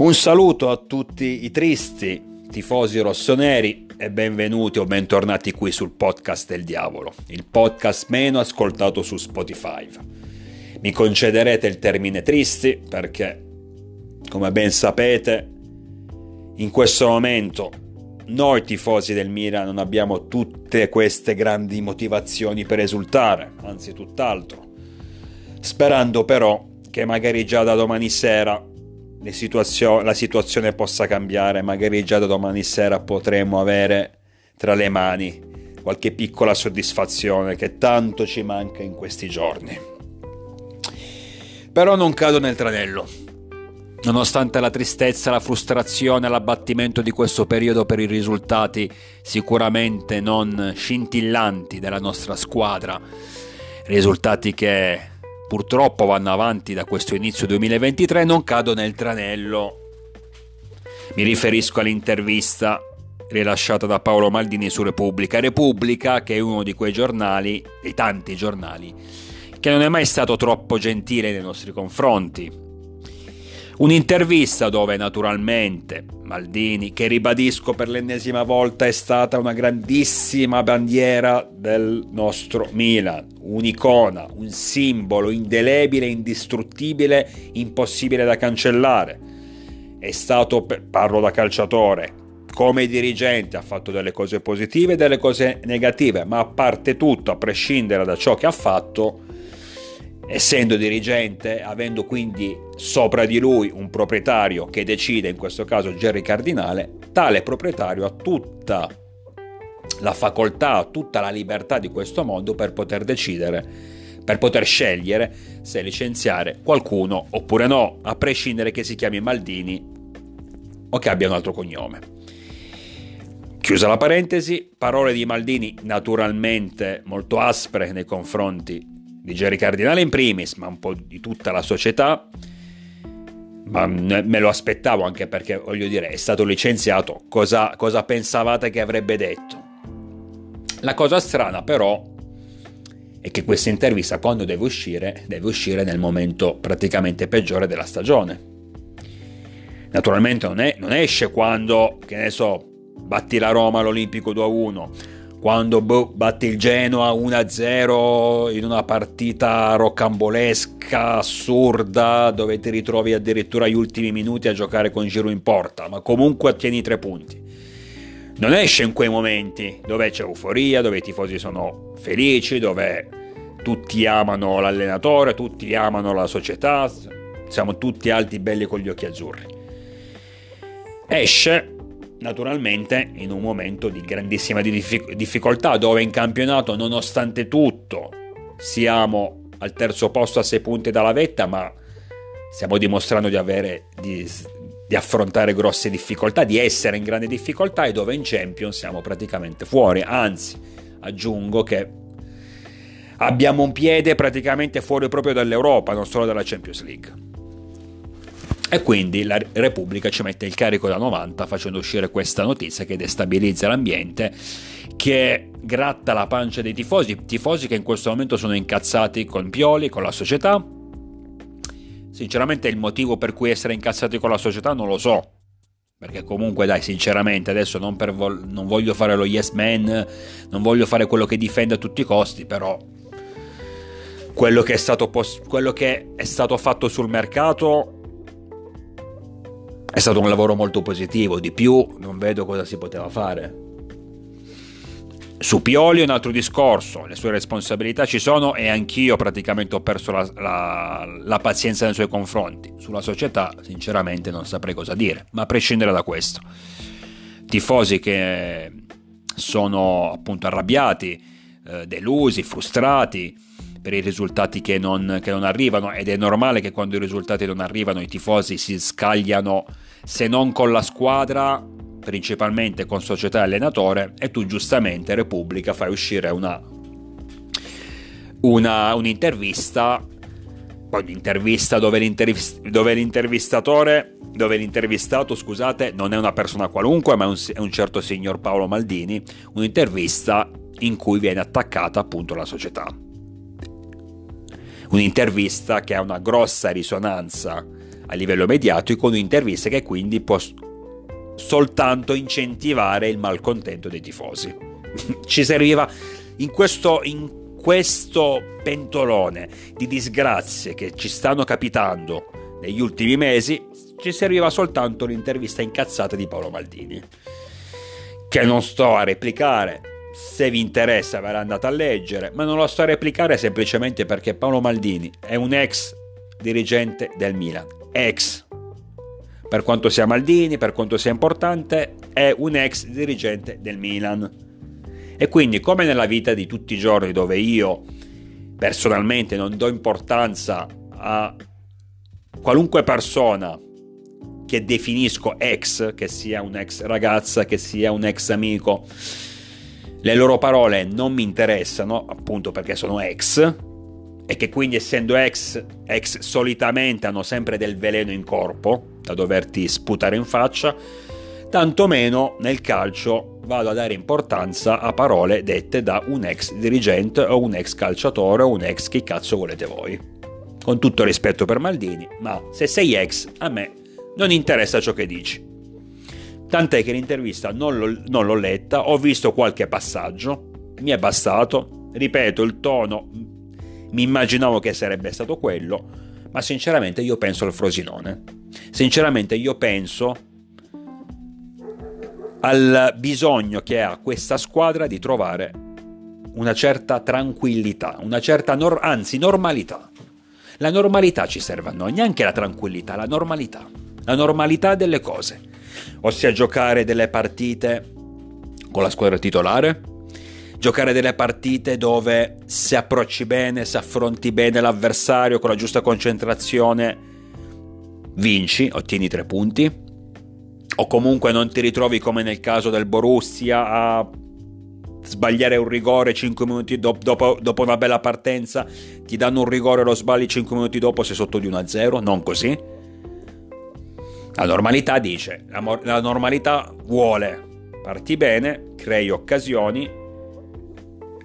Un saluto a tutti i tristi, tifosi rossoneri e benvenuti o bentornati qui sul podcast del diavolo, il podcast meno ascoltato su Spotify. Mi concederete il termine tristi perché, come ben sapete, in questo momento noi tifosi del Milan non abbiamo tutte queste grandi motivazioni per esultare, anzi tutt'altro. Sperando però che magari già da domani sera situazio- la situazione possa cambiare, magari già da domani sera potremo avere tra le mani qualche piccola soddisfazione che tanto ci manca in questi giorni. Però non cado nel tranello. Nonostante la tristezza, la frustrazione, l'abbattimento di questo periodo per i risultati sicuramente non scintillanti della nostra squadra, risultati che purtroppo vanno avanti da questo inizio 2023, non cado nel tranello. Mi riferisco all'intervista rilasciata da Paolo Maldini su Repubblica. Repubblica, che è uno di quei giornali, dei tanti giornali, che non è mai stato troppo gentile nei nostri confronti. Un'intervista dove naturalmente Maldini, che ribadisco per l'ennesima volta è stata una grandissima bandiera del nostro Milan, un'icona, un simbolo indelebile, indistruttibile, impossibile da cancellare. È stato, parlo da calciatore, come dirigente ha fatto delle cose positive e delle cose negative, ma a parte tutto, a prescindere da ciò che ha fatto, essendo dirigente, avendo quindi sopra di lui un proprietario che decide, in questo caso Jerry Cardinale, tale proprietario ha tutta la facoltà, tutta la libertà di questo mondo per poter decidere, per poter scegliere se licenziare qualcuno oppure no, a prescindere che si chiami Maldini o che abbia un altro cognome. Chiusa la parentesi, parole di Maldini naturalmente molto aspre nei confronti di Jerry Cardinale in primis, ma un po' di tutta la società. Ma me lo aspettavo anche perché, voglio dire, è stato licenziato. Cosa, cosa pensavate che avrebbe detto? La cosa strana però è che questa intervista quando deve uscire, deve uscire nel momento praticamente peggiore della stagione. Naturalmente non, è, non esce quando, che ne so, batti la Roma all'Olimpico 2-1 quando boh, batti il Genoa 1-0 in una partita rocambolesca, assurda, dove ti ritrovi addirittura agli ultimi minuti a giocare con giro in porta, ma comunque ottieni i tre punti. Non esce in quei momenti dove c'è euforia, dove i tifosi sono felici, dove tutti amano l'allenatore, tutti amano la società, siamo tutti alti, belli con gli occhi azzurri. Esce naturalmente in un momento di grandissima difficoltà dove in campionato nonostante tutto siamo al terzo posto a sei punti dalla vetta ma stiamo dimostrando di avere di, di affrontare grosse difficoltà di essere in grande difficoltà e dove in Champions siamo praticamente fuori. Anzi aggiungo che abbiamo un piede praticamente fuori proprio dall'Europa non solo dalla Champions League e quindi la Repubblica ci mette il carico da 90 facendo uscire questa notizia che destabilizza l'ambiente, che gratta la pancia dei tifosi, tifosi che in questo momento sono incazzati con Pioli, con la società. Sinceramente il motivo per cui essere incazzati con la società non lo so, perché comunque dai sinceramente adesso non, vol- non, voglio fare lo yes man non voglio fare quello che difende a tutti i costi però quello che pos- quello che è stato fatto sul mercato è stato un lavoro molto positivo, di più non vedo cosa si poteva fare. Su Pioli è un altro discorso, le sue responsabilità ci sono e anch'io praticamente ho perso la, la, la, pazienza nei suoi confronti. Sulla società sinceramente non saprei cosa dire, ma a prescindere da questo. Tifosi che sono appunto arrabbiati, eh, delusi, frustrati, per i risultati che non, che non arrivano ed è normale che quando i risultati non arrivano i tifosi si scagliano se non con la squadra principalmente con società e allenatore e tu giustamente Repubblica fai uscire una, una un'intervista. Un'intervista dove, l'intervist- dove l'intervistatore dove l'intervistato scusate non è una persona qualunque ma è un, è un certo signor Paolo Maldini un'intervista in cui viene attaccata appunto la società un'intervista che ha una grossa risonanza a livello mediatico un'intervista che quindi può soltanto incentivare il malcontento dei tifosi. Ci serviva in questo, in questo pentolone di disgrazie che ci stanno capitando negli ultimi mesi, ci serviva soltanto l'intervista incazzata di Paolo Maldini, che non sto a replicare, se vi interessa verrà andata a leggere, ma non lo sto a replicare semplicemente perché Paolo Maldini è un ex dirigente del Milan, ex. Per quanto sia Maldini, per quanto sia importante, è un ex dirigente del Milan. E quindi, come nella vita di tutti i giorni, dove io personalmente non do importanza a qualunque persona che definisco ex, che sia un ex ragazza, che sia un ex amico, le loro parole non mi interessano, appunto perché sono ex, e che quindi essendo ex, ex solitamente hanno sempre del veleno in corpo da doverti sputare in faccia, tantomeno nel calcio vado a dare importanza a parole dette da un ex dirigente o un ex calciatore o un ex chi cazzo volete voi. Con tutto rispetto per Maldini, ma se sei ex a me non interessa ciò che dici. Tant'è che l'intervista non l'ho, non l'ho letta, ho visto qualche passaggio, mi è bastato, ripeto il tono mi immaginavo che sarebbe stato quello, ma sinceramente io penso al Frosinone. Sinceramente io penso al bisogno che ha questa squadra di trovare una certa tranquillità, una certa nor- anzi normalità. La normalità ci serve a noi, neanche la tranquillità, la normalità. La normalità delle cose. Ossia giocare delle partite con la squadra titolare, giocare delle partite dove se approcci bene, se affronti bene l'avversario con la giusta concentrazione, vinci, ottieni tre punti. O comunque non ti ritrovi come nel caso del Borussia a sbagliare un rigore 5 minuti dopo, dopo, dopo una bella partenza, ti danno un rigore e lo sbagli 5 minuti dopo sei sotto di 1-0, non così. La normalità dice, la, la normalità vuole, parti bene, crei occasioni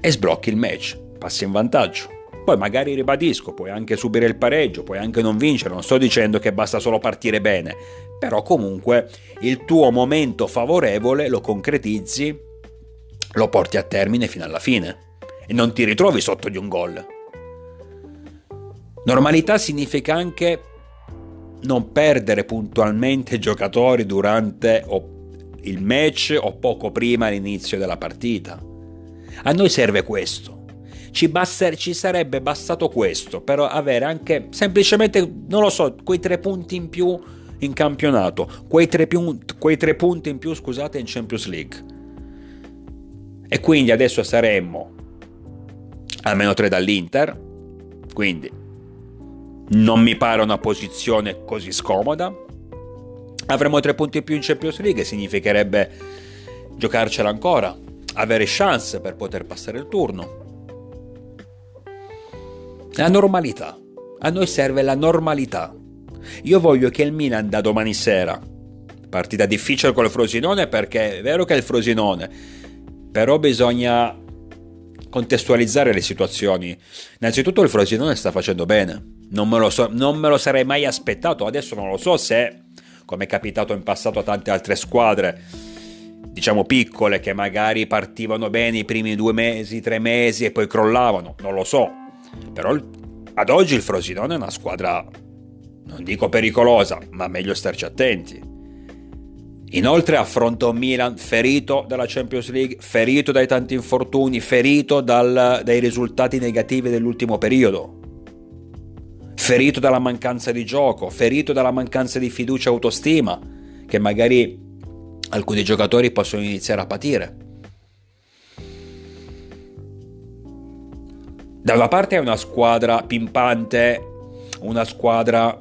e sblocchi il match, passi in vantaggio. Poi magari ribadisco, puoi anche subire il pareggio, puoi anche non vincere, non sto dicendo che basta solo partire bene, però comunque il tuo momento favorevole lo concretizzi, lo porti a termine fino alla fine e non ti ritrovi sotto di un gol. Normalità significa anche non perdere puntualmente giocatori durante il match o poco prima l'inizio della partita a noi serve questo. Ci, basta, ci, sarebbe bastato questo per avere anche semplicemente, non lo so, quei tre punti in più in campionato, quei tre, più, quei tre punti in più, scusate, in Champions League. E quindi adesso saremmo a meno 3 dall'Inter, quindi non mi pare una posizione così scomoda. Avremo tre punti in più in Champions League, significherebbe giocarcela ancora avere chance per poter passare il turno. La normalità. A noi serve la normalità. Io voglio che il Milan da domani sera, partita difficile con il Frosinone perché è vero che è il Frosinone, però bisogna contestualizzare le situazioni. Innanzitutto il Frosinone sta facendo bene, non me, so, non me lo sarei mai aspettato, adesso non lo so se, come è capitato in passato a tante altre squadre, diciamo piccole che magari partivano bene i primi due mesi, tre mesi e poi crollavano, non lo so. Però ad oggi il Frosinone è una squadra, non dico pericolosa, ma meglio starci attenti. Inoltre affronta un Milan ferito dalla Champions League, ferito dai tanti infortuni, ferito dal, dai risultati negativi dell'ultimo periodo, ferito dalla mancanza di gioco, ferito dalla mancanza di fiducia e autostima, che magari alcuni giocatori possono iniziare a patire. Da una parte è una squadra pimpante, una squadra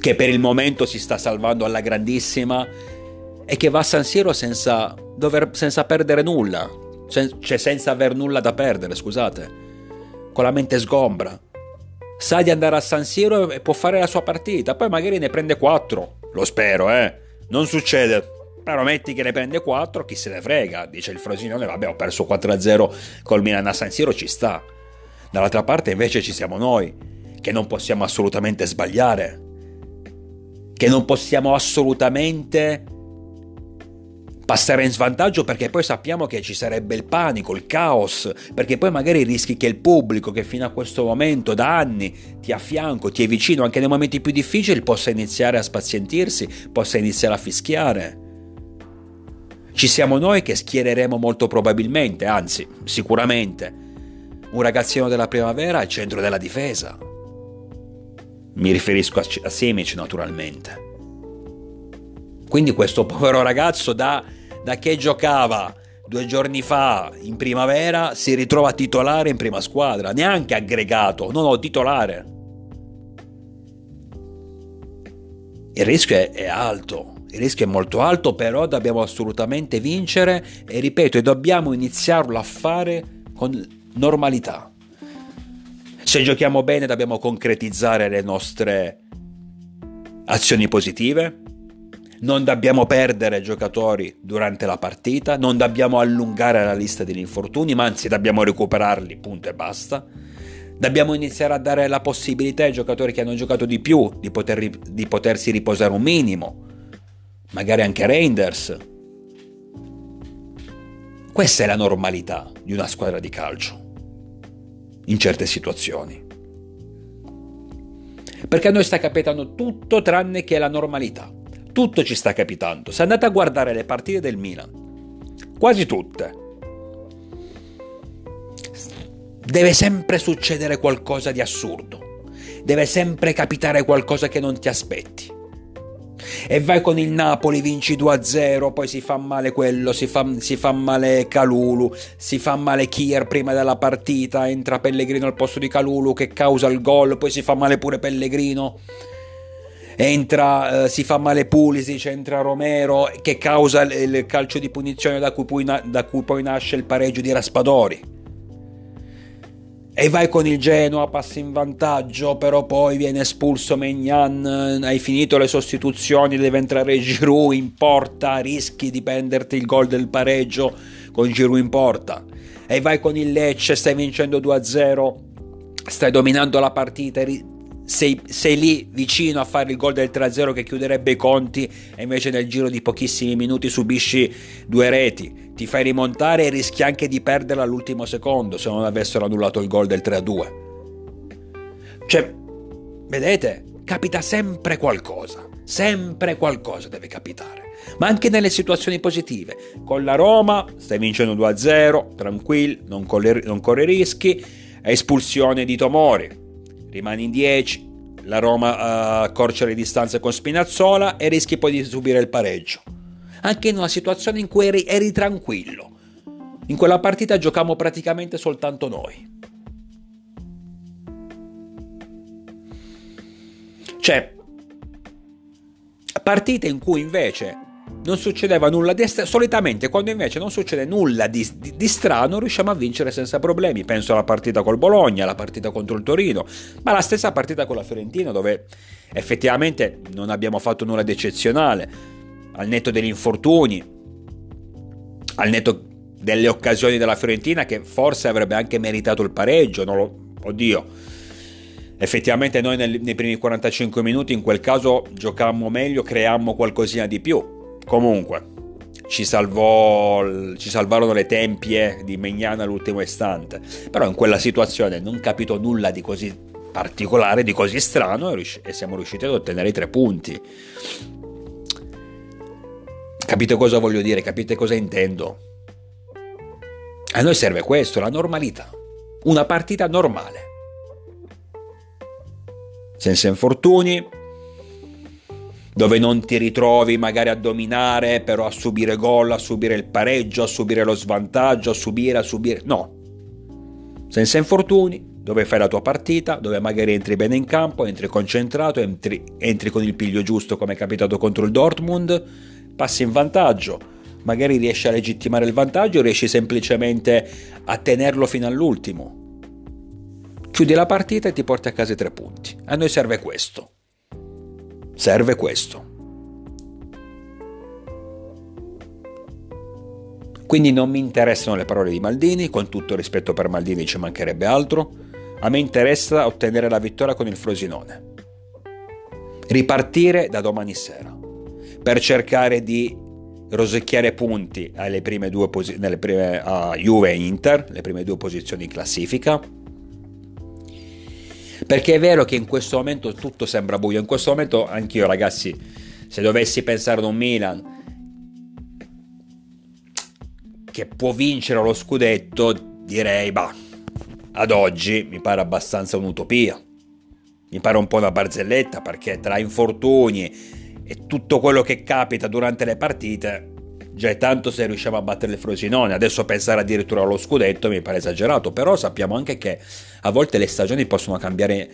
che per il momento si sta salvando alla grandissima e che va a San Siro senza, dover, senza perdere nulla, cioè senza aver nulla da perdere, scusate, con la mente sgombra. Sa di andare a San Siro e può fare la sua partita, poi magari ne prende 4, lo spero, eh non succede. Però metti che ne prende 4, chi se ne frega, dice il Frosinone, vabbè ho perso 4-0 col Milan a San Siro, ci sta. Dall'altra parte invece ci siamo noi, che non possiamo assolutamente sbagliare. che non possiamo assolutamente passare in svantaggio perché poi sappiamo che ci sarebbe il panico, il caos, perché poi magari rischi che il pubblico che fino a questo momento da anni ti affianco, ti è vicino anche nei momenti più difficili possa iniziare a spazientirsi, possa iniziare a fischiare. Ci siamo noi che schiereremo molto probabilmente, anzi sicuramente, un ragazzino della primavera al centro della difesa. Mi riferisco a Simic naturalmente. Quindi questo povero ragazzo da da che giocava due giorni fa in primavera si ritrova titolare in prima squadra, neanche aggregato, no, no, titolare. Il rischio è, è alto, il rischio è molto alto, però dobbiamo assolutamente vincere e ripeto, e dobbiamo iniziarlo a fare con normalità. Se giochiamo bene dobbiamo concretizzare le nostre azioni positive, non dobbiamo perdere giocatori durante la partita, non dobbiamo allungare la lista degli infortuni, ma anzi dobbiamo recuperarli, punto e basta. Dobbiamo iniziare a dare la possibilità ai giocatori che hanno giocato di più di, poter, di potersi riposare un minimo, magari anche Reinders. Questa è la normalità di una squadra di calcio, in certe situazioni. Perché a noi sta capitando tutto tranne che la normalità. Tutto ci sta capitando. Se andate a guardare le partite del Milan, quasi tutte, deve sempre succedere qualcosa di assurdo. Deve sempre capitare qualcosa che non ti aspetti. E vai con il Napoli, vinci 2-0, poi si fa male quello, si fa, si fa male Calulu, si fa male Kier prima della partita, entra Pellegrino al posto di Calulu che causa il gol, poi si fa male pure Pellegrino entra, eh, si fa male Pulisic, entra Romero che causa il, il calcio di punizione da cui, poi, da cui poi nasce il pareggio di Raspadori. E vai con il Genoa, passi in vantaggio, però poi viene espulso Megnan, hai finito le sostituzioni, deve entrare Giroud in porta, rischi di prenderti il gol del pareggio con Giroud in porta. E vai con il Lecce, stai vincendo 2-0, stai dominando la partita, sei, sei, lì vicino a fare il gol del 3-0 che chiuderebbe i conti e invece nel giro di pochissimi minuti subisci due reti, ti fai rimontare e rischi anche di perderla all'ultimo secondo se non avessero annullato il gol del 3-2. Cioè, vedete, capita sempre qualcosa, sempre qualcosa deve capitare. Ma anche nelle situazioni positive. Con la Roma stai vincendo 2-0, tranquillo, non corri, non corri rischi, espulsione di Tomori rimani in 10, la Roma uh, accorcia le distanze con Spinazzola e rischi poi di subire il pareggio. Anche in una situazione in cui eri, eri tranquillo. In quella partita giocammo praticamente soltanto noi. Cioè, partite in cui invece non succedeva nulla di strano. Solitamente, quando invece non succede nulla di, di, di, strano, riusciamo a vincere senza problemi. Penso alla partita col Bologna, alla partita contro il Torino, ma la stessa partita con la Fiorentina, dove effettivamente non abbiamo fatto nulla di eccezionale. Al netto degli infortuni, al netto delle occasioni della Fiorentina, che forse avrebbe anche meritato il pareggio, non lo. Oddio effettivamente noi nei, nei, primi 45 minuti in quel caso giocammo meglio, creammo qualcosina di più. Comunque, ci, salvò, ci salvarono le tempie di Megnana all'ultimo istante. Però in quella situazione non capito nulla di così particolare, di così strano e siamo riusciti ad ottenere i tre punti. Capite cosa voglio dire? Capite cosa intendo? A noi serve questo, la normalità. Una partita normale. Senza infortuni, dove non ti ritrovi magari a dominare, però a subire gol, a subire il pareggio, a subire lo svantaggio, a subire, a subire... No. Senza infortuni, dove fai la tua partita, dove magari entri bene in campo, entri concentrato, entri, entri con il piglio giusto come è capitato contro il Dortmund, passi in vantaggio, magari riesci a legittimare il vantaggio, riesci semplicemente a tenerlo fino all'ultimo. Chiudi la partita e ti porti a casa i tre punti. A noi serve questo. Serve questo. Quindi non mi interessano le parole di Maldini, con tutto rispetto per Maldini ci mancherebbe altro. A me interessa ottenere la vittoria con il Frosinone. ripartire da domani sera per cercare di rosicchiare punti alle prime due posi- prime, a Juve e Inter, le prime due posizioni in classifica. Perché è vero che in questo momento tutto sembra buio, in questo momento anch'io ragazzi, se dovessi pensare ad un Milan che può vincere lo scudetto, direi, bah, ad oggi mi pare abbastanza un'utopia. Mi pare un po' una barzelletta perché tra infortuni e tutto quello che capita durante le partite, già è tanto se riusciamo a battere il Frosinone. Adesso pensare addirittura allo scudetto mi pare esagerato, però sappiamo anche che a volte le stagioni possono cambiare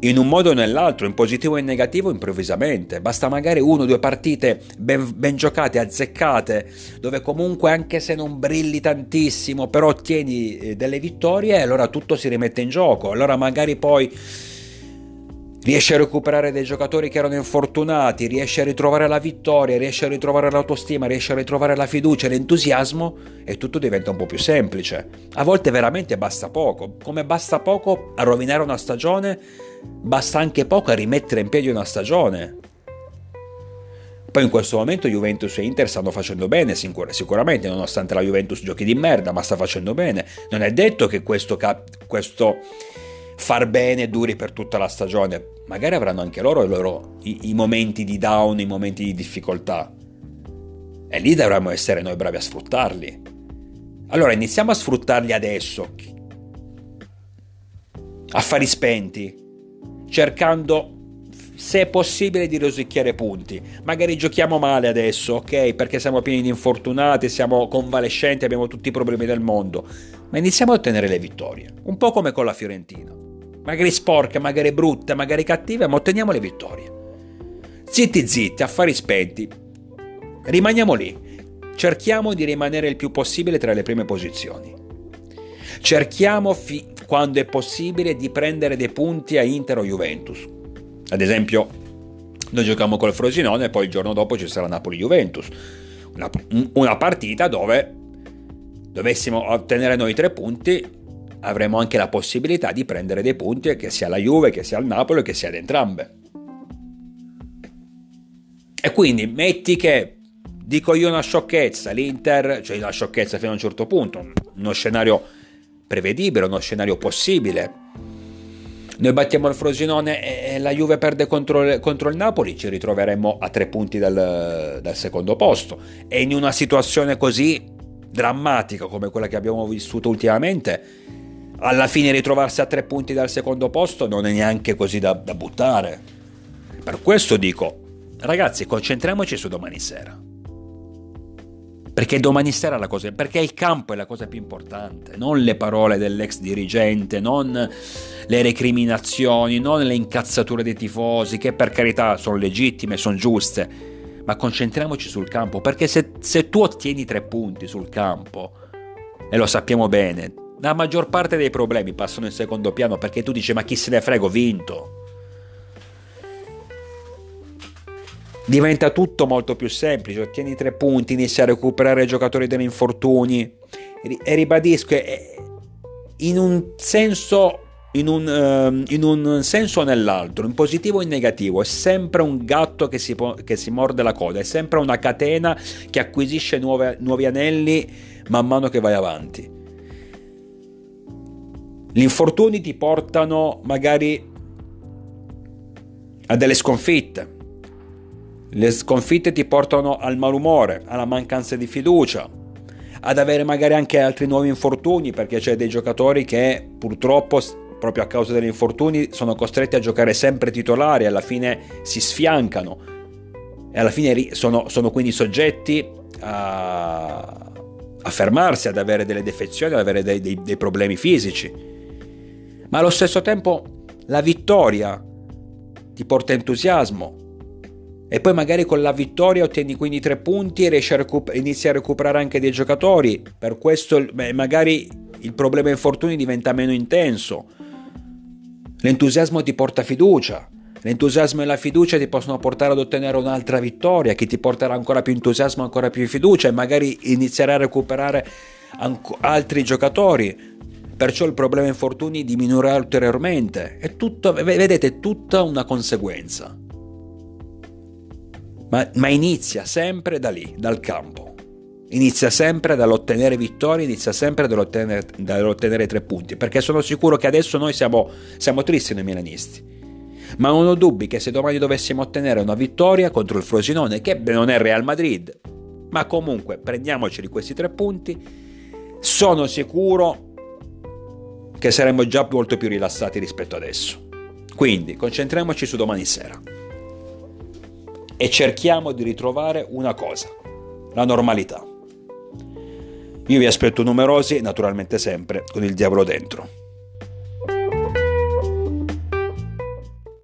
in un modo o nell'altro, in positivo e in negativo improvvisamente. Basta magari uno o due partite ben, ben, giocate, azzeccate, dove comunque anche se non brilli tantissimo, però ottieni eh, delle vittorie, allora tutto si rimette in gioco. Allora magari poi riesce a recuperare dei giocatori che erano infortunati, riesce a ritrovare la vittoria, riesce a ritrovare l'autostima, riesce a ritrovare la fiducia, l'entusiasmo e tutto diventa un po' più semplice. A volte veramente basta poco, come basta poco a rovinare una stagione, basta anche poco a rimettere in piedi una stagione. Poi in questo momento Juventus e Inter stanno facendo bene, sicuramente, nonostante la Juventus giochi di merda, ma sta facendo bene. Non è detto che questo, cap- questo far bene duri per tutta la stagione. Magari avranno anche loro, i, loro i, i momenti di down, i momenti di difficoltà. E lì dovremmo essere noi bravi a sfruttarli. Allora iniziamo a sfruttarli adesso, affari spenti, cercando se è possibile di rosicchiare punti. Magari giochiamo male adesso, ok? Perché siamo pieni di infortunati, siamo convalescenti, abbiamo tutti i problemi del mondo. Ma iniziamo a ottenere le vittorie, un po' come con la Fiorentina magari sporche, magari brutte, magari cattive, ma otteniamo le vittorie. Zitti zitti, affari spenti. Rimaniamo lì. Cerchiamo di rimanere il più possibile tra le prime posizioni. Cerchiamo, fi- quando è possibile, di prendere dei punti a Inter o Juventus. Ad esempio, noi giochiamo col Frosinone e poi il giorno dopo ci sarà Napoli-Juventus. Una, una partita dove dovessimo ottenere noi tre punti avremo anche la possibilità di prendere dei punti che sia la Juve, che sia il Napoli, che sia ad entrambe. E quindi metti che, dico io una sciocchezza, l'Inter, cioè una sciocchezza fino a un certo punto, uno scenario prevedibile, uno scenario possibile. Noi battiamo il Frosinone e la Juve perde contro, contro il Napoli, ci ritroveremmo a tre punti dal, dal secondo posto. E in una situazione così drammatica come quella che abbiamo vissuto ultimamente, alla fine ritrovarsi a tre punti dal secondo posto non è neanche così da, da buttare. Per questo dico, ragazzi, concentriamoci su domani sera. Perché domani sera la cosa, perché il campo è la cosa più importante, non le parole dell'ex dirigente, non le recriminazioni, non le incazzature dei tifosi, che per carità sono legittime, sono giuste, ma concentriamoci sul campo, perché se, se tu ottieni tre punti sul campo, e lo sappiamo bene, la maggior parte dei problemi passano in secondo piano perché tu dici ma chi se ne frega, ho vinto. Diventa tutto molto più semplice, ottieni tre punti, inizi a recuperare i giocatori degli infortuni e ribadisco, in un senso in un, uh, in un, senso o nell'altro, in positivo o in negativo, è sempre un gatto che si, che si, morde la coda, è sempre una catena che acquisisce nuove, nuovi anelli man mano che vai avanti. Gli infortuni ti portano magari a delle sconfitte. Le sconfitte ti portano al malumore, alla mancanza di fiducia, ad avere magari anche altri nuovi infortuni perché c'è dei giocatori che purtroppo proprio a causa degli infortuni sono costretti a giocare sempre titolari alla fine si sfiancano e alla fine sono, sono quindi soggetti a, a, fermarsi, ad avere delle defezioni, ad avere dei, dei, dei problemi fisici ma allo stesso tempo la vittoria ti porta entusiasmo. E poi magari con la vittoria ottieni quindi tre punti e riesci a recuper- inizi a recuperare anche dei giocatori. Per questo beh, magari il problema infortuni diventa meno intenso. L'entusiasmo ti porta fiducia. L'entusiasmo e la fiducia ti possono portare ad ottenere un'altra vittoria che ti porterà ancora più entusiasmo, ancora più fiducia e magari inizierai a recuperare altri giocatori perciò il problema infortuni diminuirà ulteriormente. È tutto, vedete, è tutta una conseguenza. Ma, ma inizia sempre da lì, dal campo. Inizia sempre dall'ottenere vittorie, inizia sempre dall'ottenere, dall'ottenere tre punti, perché sono sicuro che adesso noi siamo, siamo tristi noi milanisti. Ma non ho dubbi che se domani dovessimo ottenere una vittoria contro il Frosinone, che non è Real Madrid, ma comunque prendiamoceli questi tre punti, sono sicuro che saremmo già molto più rilassati rispetto adesso. Quindi concentriamoci su domani sera e cerchiamo di ritrovare una cosa, la normalità. Io vi aspetto numerosi, naturalmente sempre con il diavolo dentro.